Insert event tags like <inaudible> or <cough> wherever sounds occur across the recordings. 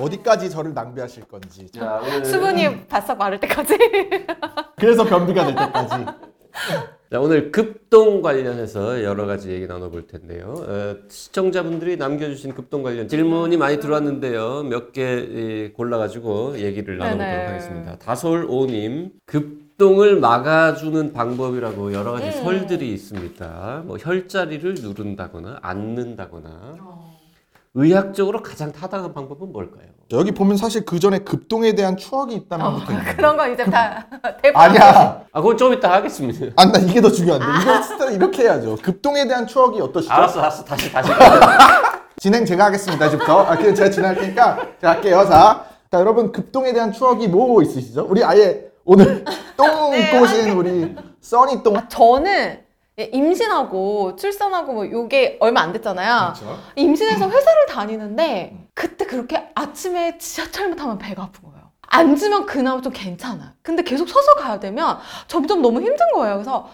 어디까지 저를 낭비하실 건지 자, 오늘, 수분이 바싹 마를 때까지 <laughs> 그래서 변비가 될 때까지 자, 오늘 급동 관련해서 여러 가지 얘기 나눠볼 텐데요. 어, 시청자분들이 남겨주신 급동 관련 질문이 많이 들어왔는데요. 몇 개 골라가지고 얘기를 나눠보도록 네네. 하겠습니다. 다솔오님, 급동을 막아주는 방법이라고 여러 가지 음. 설들이 있습니다. 뭐 혈자리를 누른다거나 앉는다거나 의학적으로 가장 타당한 방법은 뭘까요? 여기 보면 사실 그 전에 급동에 대한 추억이 있다는 것도 있는데 어, 그런 거 이제 다 <laughs> 대박 아니야 아, 그건 좀 이따 하겠습니다. 안나 이게 더 중요한데 이거 진짜 이렇게 해야죠 급동에 대한 추억이 어떠시죠? 알았어, 알았어. 다시, 다시. <laughs> 진행 제가 하겠습니다 이제부터 아 그냥 제가 진행할 테니까 제가 할게요 자, 자 여러분 급동에 대한 추억이 뭐 있으시죠? 우리 아예 오늘 똥 네, 입고 오신 우리 써니 똥 저는 임신하고 출산하고 뭐 요게 얼마 안 됐잖아요 그렇죠. 임신해서 회사를 다니는데 그때 그렇게 아침에 지하철만 타면 배가 아픈 거예요 앉으면 그나마 좀 괜찮아 근데 계속 서서 가야 되면 점점 너무 힘든 거예요 그래서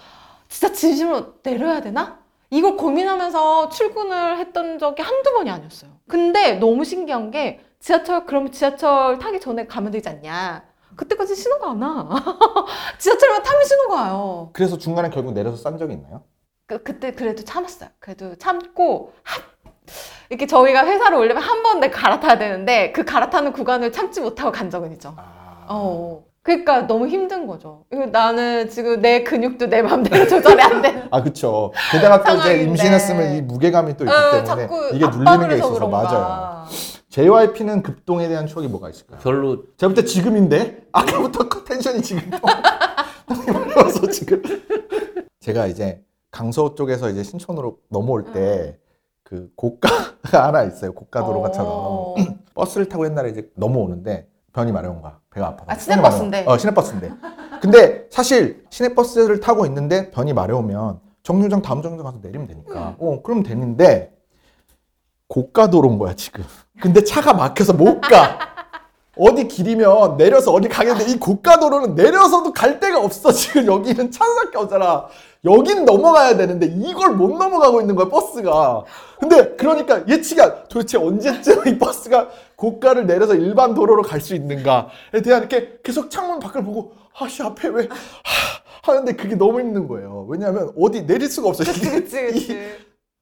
진짜 진심으로 내려야 되나? 이걸 고민하면서 출근을 했던 적이 한두 번이 아니었어요. 근데 너무 신기한 게 지하철 그러면 지하철 타기 전에 가면 되지 않냐? 그때까지 신호가 안 와. 지하철만 타면 신호가 와요. 그래서 중간에 결국 내려서 싼 적이 있나요? 그, 그때 그래도 참았어요. 그래도 참고 한- 이렇게 저희가 회사를 오려면 한 번 내 갈아타야 되는데 그 갈아타는 구간을 참지 못하고 간 적은 있죠. 아... 어. 그러니까 너무 힘든 거죠. 나는 지금 내 근육도 내 마음대로 조절이 안 되는 아 그쵸. 게다가 또 이제. <laughs> 임신했으면 이 무게감이 또 있기 어, 때문에 자꾸 이게 눌리는 게 있어서 그런가. 맞아요. JYP는 급동에 대한 추억이 뭐가 있을까요? 별로 제가 볼 때 지금인데 아까부터 그 텐션이 지금 똥이 올라와서 지금 제가 이제 강서 쪽에서 이제 신촌으로 넘어올 때 그 고가가 하나 있어요. 고가 도로가처럼 어. <clears throat> 버스를 타고 옛날에 이제 넘어오는데 변이 마려운 거야. 배가 아파. 아, 시내버스인데? 어 시내버스인데. 근데 사실 시내버스를 타고 있는데 변이 마려우면 정류장 다음 정류장 가서 내리면 되니까. 어 그럼 되는데 고가도로인 거야 지금. 근데 차가 막혀서 못 가. 어디 길이면 내려서 어디 가겠는데 이 고가도로는 내려서도 갈 데가 없어. 지금 여기는 차밖에 없잖아. 여긴 넘어가야 되는데 이걸 못 넘어가고 있는 거야 버스가. 근데 그러니까 예측이 도대체 언제쯤 이 버스가 고가를 내려서 일반 도로로 갈 수 있는가에 대한 이렇게 계속 창문 밖을 보고 아씨 앞에 왜 하, 하는데 그게 너무 힘든 거예요. 왜냐하면 어디 내릴 수가 없어. 그치 그치 <laughs> 그치.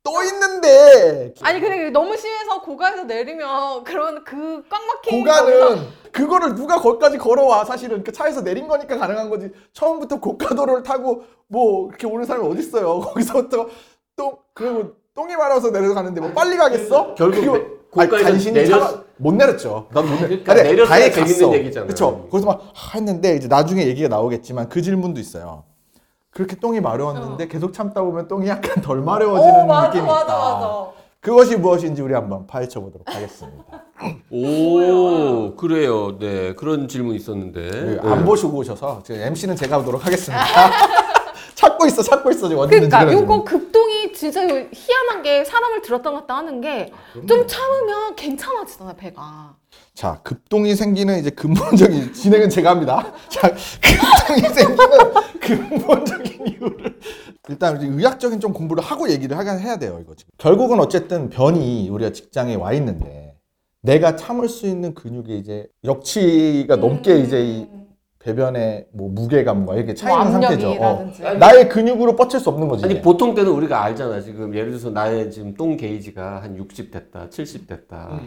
떠 있는데! 아니 근데 너무 심해서 고가에서 내리면 그런 그 꽉 막힌 고가는 거기서 그거를 누가 거기까지 걸어와. 사실은 그 차에서 내린 거니까 가능한 거지. 처음부터 고가도로를 타고 뭐 이렇게 오는 사람이 어디 있어요. <laughs> 거기서부터 똥 그리고 똥이 말아서 내려가는데 뭐 빨리 가겠어? 결국 그리고 내- 고가에서 아니, 간신히 내렸- 차가- 못 내렸죠. 난못 내렸 그러니까 내렸어야 재밌는 얘기잖아. 그렇죠 거기서 막 하, 했는데 이제 나중에 얘기가 나오겠지만 그 질문도 있어요 그렇게 똥이 마려웠는데 계속 참다 보면 똥이 약간 덜 마려워지는 어 맞아 느낌이 맞아 있다 맞아. 그것이 무엇인지 우리 한번 파헤쳐 보도록 하겠습니다 오 그래요 네 그런 질문 있었는데 그 네. 안 보시고 오셔서 지금 MC는 제가 하도록 하겠습니다. <laughs> 찾고 있어, 찾고 있어 지금 어디 있는지. 그러니까 그래가지고. 요거 급동이 진짜 희한한 게 사람을 들었다 놨다 하는 게좀 참으면 괜찮아지잖아 배가. 자, 급동이 생기는 이제 근본적인 <laughs> 진행은 제가 합니다. <laughs> 자, 급동이 생기는 <laughs> 근본적인 이유를 일단 이제 의학적인 좀 공부를 하고 얘기를 하긴 해야 돼요, 이거 지금. 결국은 어쨌든 변이 우리가 직장에 와 있는데 내가 참을 수 있는 근육이 이제 역치가 넘게 음. 이제 이 배변의 뭐 무게감과 이렇게 차뭐 상태죠. 어. 압력이라든지. 나의 근육으로 뻗칠 수 없는 거지. 아니 보통 때는 우리가 알잖아 지금 예를 들어서 나의 지금 똥 게이지가 한 60 됐다 70 됐다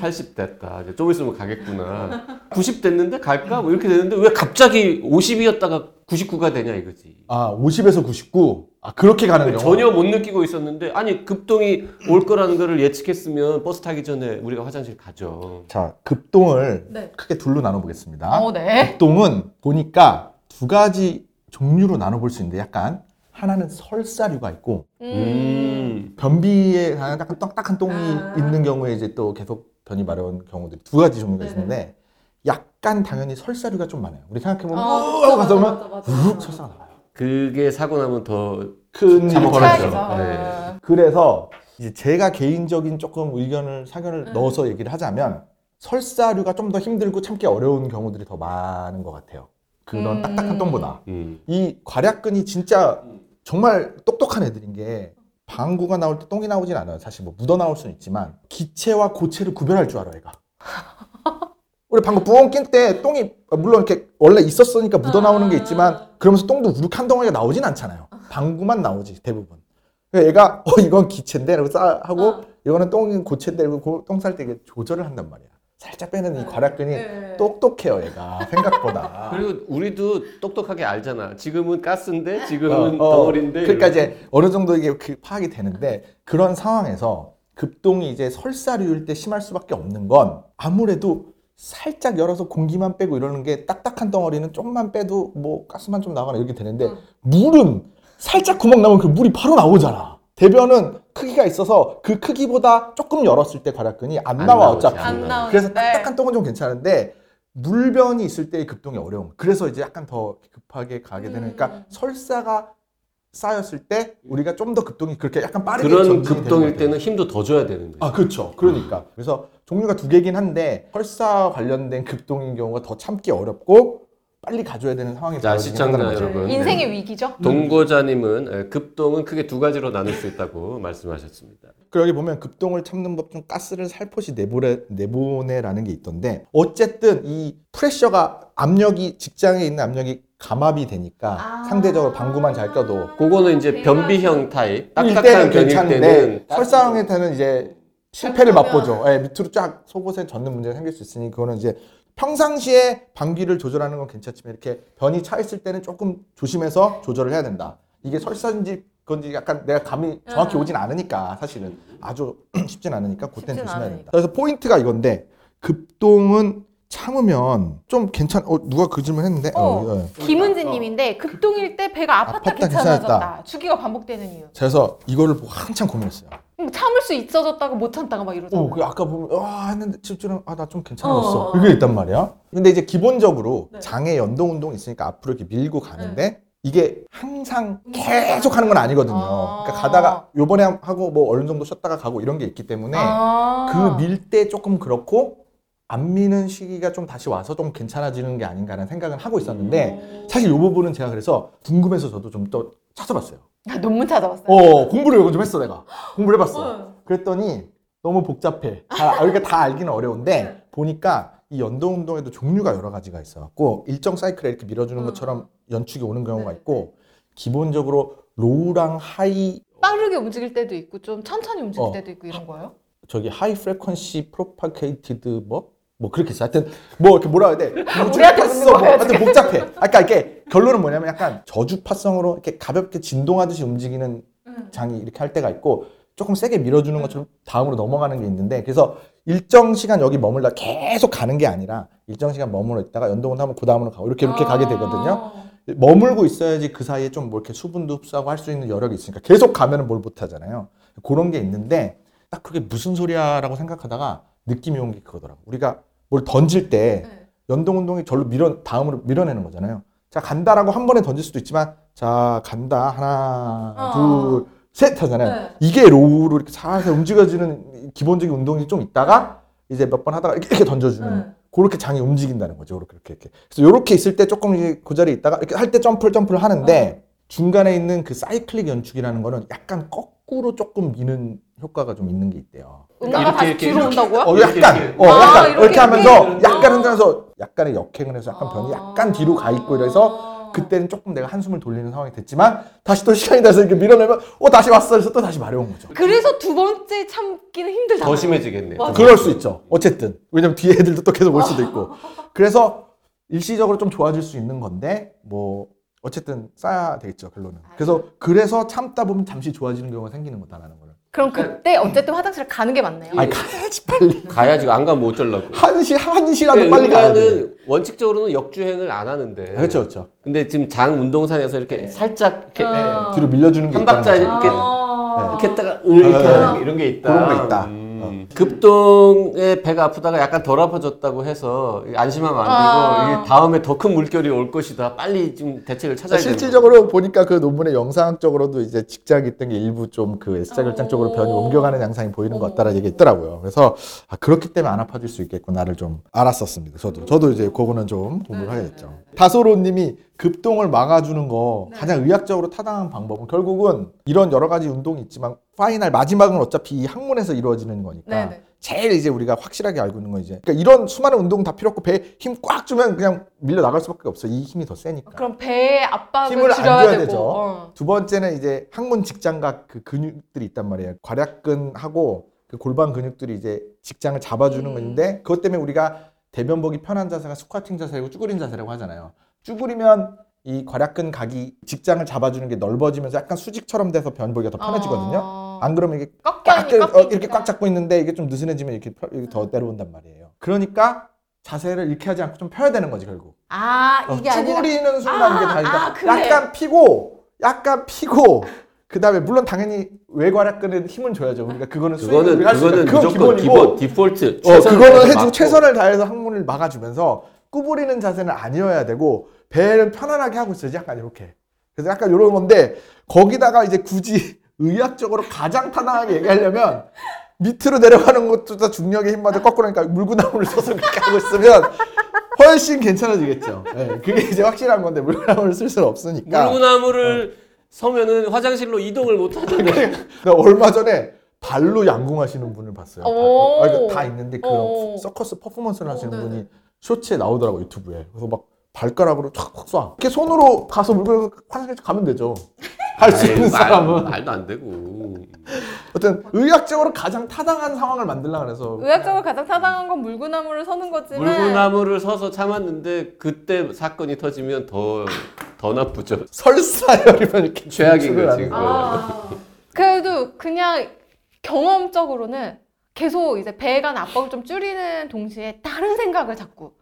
80 됐다 이제 좀 있으면 가겠구나 90 됐는데 갈까 뭐 이렇게 되는데 왜 갑자기 50이었다가 99가 되냐 이거지 아, 50에서 99. 아, 그렇게 가는 경우. 전혀 못 느끼고 있었는데 아니 급동이 올 거라는 거를 예측했으면 버스 타기 전에 우리가 화장실 가죠 자, 급동을 네. 크게 둘로 나눠 보겠습니다. 어 네. 급동은 보니까 두 가지 종류로 나눠 볼 수 있는데 약간 하나는 설사류가 있고 음. 변비에 약간 딱딱한 똥이 아. 있는 경우에 이제 또 계속 변이 마려운 경우들이 두 가지 종류가 네네. 있는데 약간 당연히 설사류가 좀 많아요. 우리 생각해보면 어, 우 맞아, 하고 가다 보면 맞아. 설사가 나와요. 그게 사고 나면 더큰 잘못 일이 벌어지죠. 벌어져요. 네. 그래서 이제 제가 개인적인 조금 의견을 사견을 네. 넣어서 얘기를 하자면 설사류가 좀 더 힘들고 참기 어려운 경우들이 더 많은 것 같아요. 그런 음. 딱딱한 똥보다 음. 이 괄약근이 진짜 정말 똑똑한 애들인 게 방구가 나올 때 똥이 나오진 않아요. 사실 뭐 묻어 나올 수는 있지만 기체와 고체를 구별할 줄 알아 애가. 우리 방금 부엉 낀때 똥이 물론 이렇게 원래 있었으니까 묻어 나오는 게 있지만 그러면서 똥도 우룩 한 덩어리가 나오진 않잖아요. 방구만 나오지 대부분. 그래서 얘가 어 이건 기체인데 라고 싸 하고 어. 이거는 똥인 고체인데 이러고 똥쌀 때 이게 조절을 한단 말이야. 살짝 빼는 이 괄약근이 네. 똑똑해요 얘가 생각보다. <laughs> 그리고 우리도 똑똑하게 알잖아. 지금은 가스인데 지금은 어, 어. 덩어리인데. 그러니까 이제 어느 정도 이게 그 파악이 되는데 그런 상황에서 급동이 이제 설사류일 때 심할 수밖에 없는 건 아무래도 살짝 열어서 공기만 빼고 이러는 게 딱딱한 덩어리는 조금만 빼도 뭐 가스만 좀 나거나 이렇게 되는데 응. 물은 살짝 구멍 나면 그 물이 바로 나오잖아. 대변은 크기가 있어서 그 크기보다 조금 열었을 때 괄약근이 안, 안 나와 나오지, 어차피. 안 그래서 딱딱한 똥은 좀 괜찮은데 물변이 있을 때의 급동이 어려운. 그래서 이제 약간 더 급하게 가게 되는. 음. 그러니까 설사가 쌓였을 때 우리가 좀 더 급동이 그렇게 약간 빠르게 그런 전진이 되는 급동일 것 같아요. 때는 힘도 더 줘야 되는데. 아 그렇죠. 그러니까 그래서 종류가 두 개긴 한데 설사 관련된 급동인 경우가 더 참기 어렵고 빨리 가져야 되는 상황이 자, 벌어지긴 시청자 한다는 거죠. 여러분. 인생의 위기죠. 동고자님은 에, 급동은 크게 두 가지로 나눌 수 있다고 <laughs> 말씀하셨습니다. 그 여기 보면 급동을 참는 법 중 가스를 살포시 내보내, 내보내라는 게 있던데 어쨌든 이 프레셔가 압력이 직장에 있는 압력이 감압이 되니까 아. 상대적으로 방구만 잘 껴도 그거는 이제 변비형 타입, 일 딱딱한 때는 변일 괜찮은데 때는 설사형에 때는 이제 실패를 맛보죠. 예, 밑으로 쫙 속옷에 젖는 문제가 생길 수 있으니 그거는 이제 평상시에 방귀를 조절하는 건 괜찮지만 이렇게 변이 차 있을 때는 조금 조심해서 조절을 해야 된다. 이게 설사인지 건지 약간 내가 감이 정확히 음. 오진 않으니까 사실은 아주 <clears throat> 쉽진 않으니까 그때는 쉽진 조심해야 않으니까. 된다. 그래서 포인트가 이건데 급동은 참으면 좀 괜찮. 어 누가 그 질문 했는데. 어. 어, 예. 김은지님인데 급동일 때 배가 아팠다, 아팠다, 괜찮아졌다. 괜찮았다. 주기가 반복되는 이유. 그래서 이거를 보고 한참 고민했어요. 음, 참을 수 있어졌다가 못 참다가 막 이러잖아. 어, 그 아까 보면 와 했는데 집주는 아나 좀 괜찮았어. 어. 이게 있단 말이야. 근데 이제 기본적으로 네. 장애 연동 운동이 있으니까 앞으로 이렇게 밀고 가는데 이게 항상 계속 하는 건 아니거든요. 아. 그러니까 가다가 요번에 하고 뭐 어느 정도 쉬었다가 가고 이런 게 있기 때문에 아. 그밀 때 조금 그렇고 안 미는 시기가 좀 다시 와서 좀 괜찮아지는 게 아닌가라는 생각은 하고 있었는데 오. 사실 이 부분은 제가 그래서 궁금해서 저도 좀더 찾아봤어요. 아, 논문 찾아봤어요. 어 공부를 이거 좀 했어 내가 공부를 해봤어. 어. 그랬더니 너무 복잡해. 다, 이렇게 다 알기는 어려운데 네. 보니까 이 연동 운동에도 종류가 여러 가지가 있어갖고 일정 사이클에 이렇게 밀어주는 음. 것처럼 연축이 오는 경우가 네. 있고 기본적으로 low랑 high 빠르게 움직일 때도 있고 좀 천천히 움직일 어. 때도 있고 이런 거예요? 저기 high frequency propagated 뭐? 뭐 그렇게 있어. 하여튼 뭐 이렇게 뭐라 해야 돼? <laughs> 우리한테 뭐, 하여튼 복잡해. 아까 이렇게 결론은 뭐냐면 약간 저주파성으로 이렇게 가볍게 진동하듯이 움직이는 음. 장이 이렇게 할 때가 있고 조금 세게 밀어주는 것처럼 다음으로 넘어가는 게 있는데 그래서 일정 시간 여기 머물다 계속 가는 게 아니라 일정 시간 머물러 있다가 연동을 하면 그 다음으로 가고 이렇게 이렇게 가게 되거든요. 머물고 있어야지 그 사이에 좀 뭐 이렇게 수분도 흡수하고 할 수 있는 여력이 있으니까 계속 가면은 뭘 못 하잖아요. 그런 게 있는데 딱 그게 무슨 소리야라고 생각하다가 느낌이 온 게 그거더라고. 우리가 뭘 던질 때 네. 연동 운동이 절로 밀어 다음으로 밀어내는 거잖아요. 자 간다라고 한 번에 던질 수도 있지만 자 간다 하나 어. 둘셋 하잖아요. 네. 이게 low로 이렇게 살살 움직여지는 기본적인 운동이 좀 있다가 이제 몇 번 하다가 이렇게, 이렇게 던져주는 네. 그렇게 장이 움직인다는 거죠. 이렇게 이렇게. 그래서 이렇게 있을 때 조금 그 자리에 있다가 이렇게 할 때 점프를 점프를 하는데 중간에 있는 그 cyclic 연축이라는 거는 약간 거꾸로 조금 미는 효과가 좀 있는 게 있대요. 응가가 이렇게, 다시 이렇게, 뒤로 이렇게. 온다고요? 어, 이렇게, 약간, 이렇게. 어, 아, 약간 이렇게, 이렇게 하면서 이렇게. 약간 아. 흔들면서 약간의 역행을 해서 약간 변이 약간 뒤로 가 있고 이래서 아. 그때는 조금 내가 한숨을 돌리는 상황이 됐지만 다시 또 시간이 돼서 이렇게 밀어내면 어 다시 왔어 그래서 또 다시 마려운 거죠. 그래서 두 번째 참기는 힘들다. 더 심해지겠네요. 맞아. 그럴 수 있죠. 어쨌든 왜냐면 뒤에 애들도 또 계속 올 수도 있고. 그래서 일시적으로 좀 좋아질 수 있는 건데 뭐 어쨌든 쌓아야 되겠죠 결론은. 그래서 그래서 참다 보면 잠시 좋아지는 경우가 생기는 거다라는 거를. 그럼 그때 어쨌든 화장실 가는 게 맞네요. 아니 가야지 빨리. <laughs> 가야지 안 가면 못 잘라고. 한시 한 시라도 빨리 가야 돼. 원칙적으로는 역주행을 안 하는데. 그렇죠 그렇죠. 근데 지금 장 운동산에서 이렇게 살짝 이렇게 어. 뒤로 밀려주는 게 한 있다는 박자 거죠. 이렇게 아. 이렇게 했다가 으 이렇게 네. 하는 게 이런 게 있다. 그런 거 있다. 음. 음, 급동에 배가 아프다가 약간 덜 아파졌다고 해서 안심하면 안 되고 아. 이게 다음에 더 큰 물결이 올 것이다. 빨리 좀 대책을 찾아야 되는 실질적으로 보니까 그 논문의 영상적으로도 이제 직장이 있던 게 일부 좀 그 S자 결장 쪽으로 변이 오. 옮겨가는 양상이 보이는 것 같다라는 얘기 있더라고요. 그래서 아, 그렇기 때문에 안 아파질 수 있겠구나를 좀 알았었습니다. 저도 저도 이제 그거는 좀 공부를 하게 됐죠. 다소로님이 급똥을 막아주는 거 가장 의학적으로 타당한 방법은 결국은 이런 여러 가지 운동이 있지만 final 마지막은 어차피 이 항문에서 이루어지는 거니까 네네. 제일 이제 우리가 확실하게 알고 있는 건 이제 그러니까 이런 수많은 운동 다 필요 없고 배에 힘 꽉 주면 그냥 밀려 나갈 수밖에 없어. 이 힘이 더 세니까. 그럼 배의 압박을 힘을 안 줄여야 줘야 되고. 되죠. 어. 두 번째는 이제 항문 직장각 그 근육들이 있단 말이에요. 괄약근하고 그 골반 근육들이 이제 직장을 잡아주는 음. 건데 그것 때문에 우리가 대변 보기 편한 자세가 스쿼팅 자세고 쭈그린 자세라고 하잖아요. 쭈그리면 이 괄약근 각이 직장을 잡아주는 게 넓어지면서 약간 수직처럼 돼서 변 보기가 더 편해지거든요. 어. 안 그러면 이게 꽉 어, 이렇게 꽉 잡고 있는데 이게 좀 느슨해지면 이렇게, 펴- 이렇게 더 내려온단 말이에요. 그러니까 자세를 이렇게 하지 않고 좀 펴야 되는 거지 결국. 아 어, 이게 아니라 쭈그리는 순간 아, 이게 다니까 아, 그래. 약간 피고 약간 피고 그 다음에 물론 당연히 외괄약근에 힘은 줘야죠. 그러니까 그거는 그거는 그거는 그건 무조건 기본이고 기본 디폴트. 어, 그거는 해주고. 최선을 다해서 항문을 막아주면서 구부리는 자세는 아니어야 되고 배를 편안하게 하고 있어야지 약간 이렇게. 그래서 약간 이런 건데 거기다가 이제 굳이 의학적으로 가장 타당하게 얘기하려면 밑으로 내려가는 것도 다 중력의 힘마저 거꾸로 하니까 물구나무를 서서 그렇게 하고 있으면 훨씬 괜찮아지겠죠. 예, 그게 이제 확실한 건데 물구나무를 쓸 수는 없으니까. 물구나무를 서면은 화장실로 이동을 못 하던데. 나 얼마 전에 발로 양궁하시는 분을 봤어요. 오. 아, 이거 다 있는데 그런 오. 서커스 퍼포먼스를 하시는 어, 네네. 분이 쇼츠에 나오더라고 유튜브에. 그래서 막 발가락으로 촥촥 쏴. 이렇게 손으로 가서 물건 화장실 가면 되죠. 할 수 있는 사람은. 말도 안 되고. 어떤 의학적으로 가장 타당한 상황을 만들라 그래서 의학적으로 가장 타당한 건 물구나무를 서는 거지만 물구나무를 서서 참았는데 그때 사건이 터지면 더 더 나쁘죠. <laughs> 설사열이면 이렇게 최악인 거지, 하는 그거. 아, 그래도 그냥 경험적으로는 계속 이제 배에 간 압박을 좀 줄이는 동시에 다른 생각을 자꾸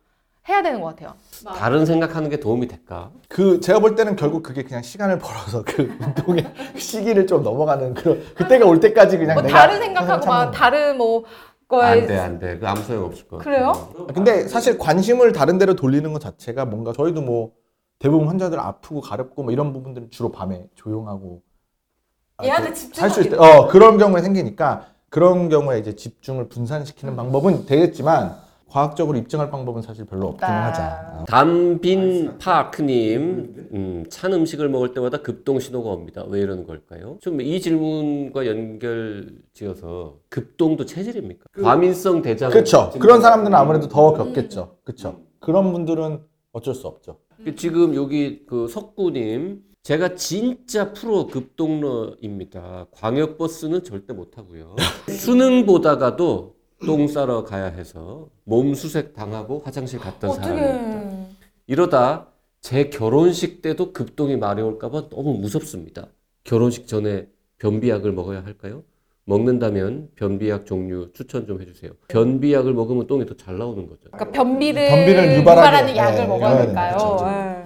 해야 되는 것 같아요. 다른 생각하는 게 도움이 될까? 그 제가 볼 때는 결국 그게 그냥 시간을 벌어서 그 <laughs> 운동의 시기를 좀 넘어가는 그런 그때가 올 때까지 그냥 뭐 내가 다른 생각하고 막 거. 다른 뭐 거에 안 돼, 안 돼. 그 아무 소용 없을 것 같아. 그래요? 근데 사실 관심을 다른 데로 돌리는 것 자체가 뭔가 저희도 뭐 대부분 환자들 아프고 가렵고 뭐 이런 부분들은 주로 밤에 조용하고 얘한테 살수 있을 때, 집중하게 어 그런 경우에 생기니까 그런 경우에 이제 집중을 분산시키는 방법은 되겠지만 과학적으로 입증할 방법은 사실 별로 없기는 없다. 하자. 어. 담빈 파크님, 음, 찬 음식을 먹을 때마다 급동 신호가 옵니다. 왜 이러는 걸까요? 좀 이 질문과 연결지어서 급동도 체질입니까? 과민성 대장. 그렇죠. 그런 사람들은 아무래도 더 겪겠죠. 그렇죠. 그런 분들은 어쩔 수 없죠. 그 지금 여기 그 석구님, 제가 진짜 프로 급동러입니다. 광역버스는 절대 못 하고요. <laughs> 수능 보다가도 똥 싸러 가야 해서 몸 수색 당하고 화장실 갔던 사람입니다. 이러다 제 결혼식 때도 급동이 마려울까봐 너무 무섭습니다. 결혼식 전에 변비약을 먹어야 할까요? 먹는다면 변비약 종류 추천 좀 해주세요. 변비약을 먹으면 똥이 더 잘 나오는 거죠. 그러니까 변비를, 변비를 유발하는 약을 네, 먹어야 네, 될까요? 그쵸. 예.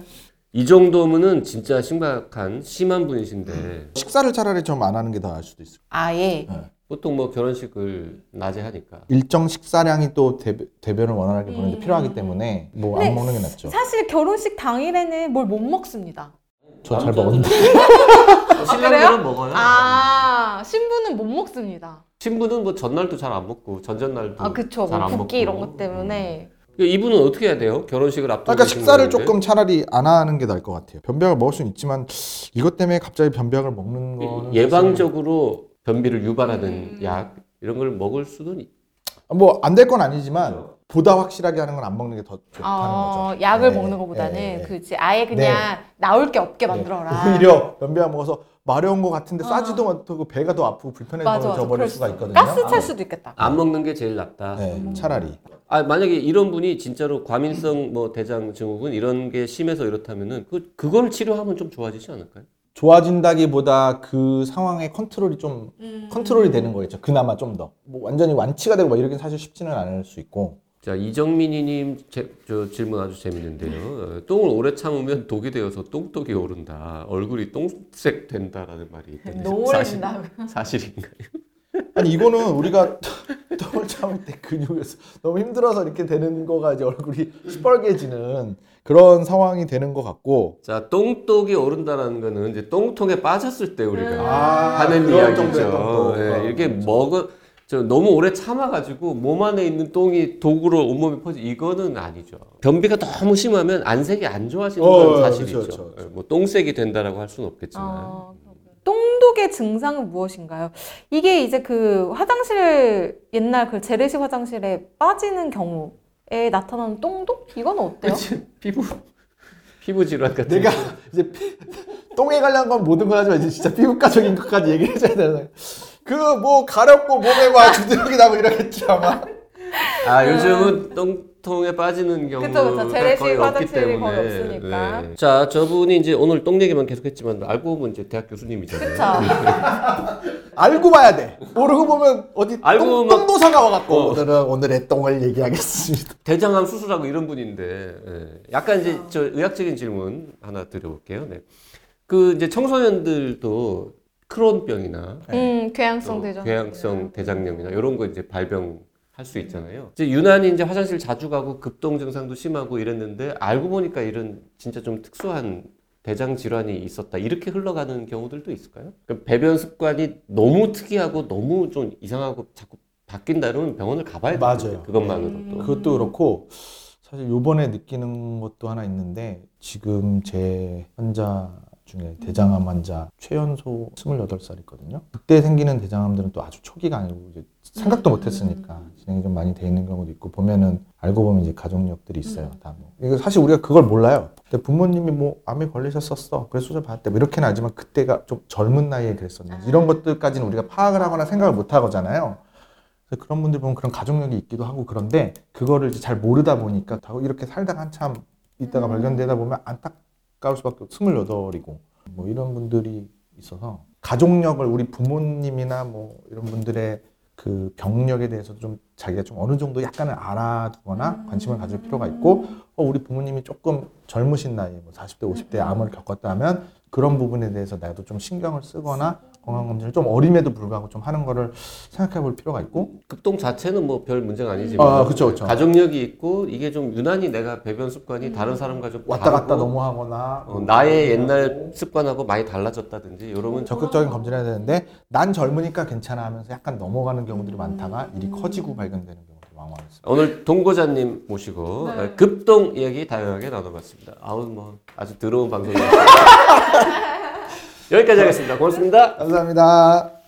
이 정도면은 진짜 심각한 심한 분이신데 식사를 차라리 좀 안 하는 게 더 나을 수도 있어요. 아예 보통 뭐 결혼식을 낮에 하니까 일정 식사량이 또 대, 대변을 원활하게 보는데 음. 필요하기 때문에 뭐 안 먹는 게 낫죠. 사실 결혼식 당일에는 뭘 못 먹습니다. 저 잘 먹었는데. 신랑들은 먹어요. 아 신부는 못 먹습니다. 신부는 뭐 전날도 잘 안 먹고 전전날도 아 그쵸 잘뭐안 먹고. 이런 것 때문에 이분은 어떻게 해야 돼요? 결혼식을 앞두고 그러니까 식사를 분인데. 조금 차라리 안 하는 게 나을 것 같아요. 변비약을 먹을 수는 있지만 이것 때문에 갑자기 변비약을 먹는 거는 예방적으로 변비를 유발하는 음. 약 이런 걸 먹을 수는 있- 뭐안 될 건 아니지만 보다 확실하게 하는 건 안 먹는 게 더 좋다는 어, 거죠. 약을 네, 먹는 것보다는 네, 네. 그지 아예 그냥 나올 게 없게 네. 만들어라. <laughs> 오히려 변비약 먹어서 마려운 것 같은데 어. 싸지도 못하고 배가 더 아프고 불편해져 맞아. 버릴 수가 수- 있거든요. 가스 찰 아, 수도 있겠다. 안 먹는 게 제일 낫다. 네, 차라리. 아 만약에 이런 분이 진짜로 과민성 뭐 대장 증후군 이런 게 심해서 이렇다면은 그 그걸 치료하면 좀 좋아지지 않을까요? 좋아진다기보다 그 상황의 컨트롤이 좀 음. 컨트롤이 되는 거겠죠. 그나마 좀 더. 뭐 완전히 완치가 되고 막 이러긴 사실 쉽지는 않을 수 있고. 자 이정민이님 제- 저 질문 아주 재밌는데요. 어, 똥을 오래 참으면 독이 되어서 똥독이 오른다. 얼굴이 똥색 된다라는 말이 있던데 사실 된다고. 사실인가요? 아니 이거는 우리가 <laughs> 똥을 참을 때 근육에서 너무 힘들어서 이렇게 되는 거가 이제 얼굴이 시뻘개지는 그런 상황이 되는 것 같고 자, 똥독이 오른다라는 거는 이제 똥통에 빠졌을 때 우리가 아, 하는 이야기죠. 예, 어, 이렇게. 먹어 저 너무 오래 참아가지고 몸 안에 있는 똥이 독으로 온몸에 퍼지 이거는 아니죠. 변비가 너무 심하면 안색이 안 좋아지는 어, 건 어, 사실이죠. 그렇죠, 그렇죠. 예, 뭐 똥색이 된다라고 할 수는 없겠지만. 어, 똥독의 증상은 무엇인가요? 이게 이제 그 화장실 옛날 그 재래식 화장실에 빠지는 경우에 나타나는 똥독? 이건 어때요? 그치? 피부 피부 질환 같은. 내가 <laughs> 이제 피- 똥에 관련한 건 모든 걸 하지만 이제 진짜 피부과적인 것까지 얘기를 해줘야 되는 그뭐 가렵고 몸에 막 두드러기 나고 이러겠지 아마 아 요즘은 똥 통에 빠지는 경우가 그쵸, 그쵸. 재래식 거의 없기 때문에. 거의 없으니까. 네. 자 저분이 이제 오늘 똥 얘기만 계속했지만 알고 보면 이제 대학 교수님이잖아요. <laughs> 알고 봐야 돼 모르고 보면 어디 알고 똥, 보면- 똥도사가 와갖고 어. 오늘은 오늘의 똥을 얘기하겠습니다 <laughs> 대장암 수술하고 이런 분인데 예. 약간 이제 저 의학적인 질문 하나 드려볼게요. 네. 그 이제 청소년들도 크론병이나 음, 궤양성 어, 대장. 궤양성 대장염이나 이런 거 이제 발병 할 수 있잖아요. 이제 유난히 이제 화장실 자주 가고 급동 증상도 심하고 이랬는데 알고 보니까 이런 진짜 좀 특수한 대장 질환이 있었다 이렇게 흘러가는 경우들도 있을까요? 그러니까 배변 습관이 너무 특이하고 너무 좀 이상하고 자꾸 바뀐다 그러면 병원을 가봐야 돼요. 맞아요. 그것만으로도. 그것도 그렇고 사실 요번에 느끼는 것도 하나 있는데 지금 제 환자 중에 대장암 환자 최연소 28살 있거든요. 그때 생기는 대장암들은 또 아주 초기가 아니고 이제 생각도 못 했으니까 진행이 좀 많이 돼 있는 경우도 있고 보면은 알고 보면 이제 가족력들이 있어요. 다 뭐. 이거 사실 우리가 그걸 몰라요. 근데 부모님이 뭐 암에 걸리셨었어. 그래서 수술 받았대. 뭐 이렇게는 하지만 그때가 좀 젊은 나이에 그랬었는지 이런 것들까지는 우리가 파악을 하거나 생각을 못 하거잖아요. 그래서 그런 분들 보면 그런 가족력이 있기도 하고 그런데 그거를 이제 잘 모르다 보니까 다 이렇게 살다가 한참 있다가 발견되다 보면 안타까울 수밖에 없고 스물여덟이고 뭐 이런 분들이 있어서 가족력을 우리 부모님이나 뭐 이런 분들의 그 병력에 대해서도 좀 자기가 좀 어느 정도 약간은 알아두거나 관심을 가질 필요가 있고 어, 우리 부모님이 조금 젊으신 나이에 뭐 40대 50대 암을 겪었다면 그런 부분에 대해서 나도 좀 신경을 쓰거나 건강검진을 좀 어림에도 불구하고 좀 하는 거를 생각해 볼 필요가 있고 급동 자체는 뭐 별 문제가 아니지만 아, 그쵸, 그쵸. 가족력이 있고 이게 좀 유난히 내가 배변 습관이 다른 사람과 좀 왔다 갔다 너무 하거나 어, 나의 옛날 습관하고 많이 달라졌다든지 이러면 적극적인 검진을 해야 되는데 난 젊으니까 괜찮아 하면서 약간 넘어가는 경우들이 많다가 일이 커지고 발견되는 많았습니다. 오늘 동고자님 모시고 네. 급동 이야기 다양하게 나눠봤습니다. 아우 뭐 아주 더러운 방송이었습니다. <laughs> 여기까지 하겠습니다. 고맙습니다. 감사합니다.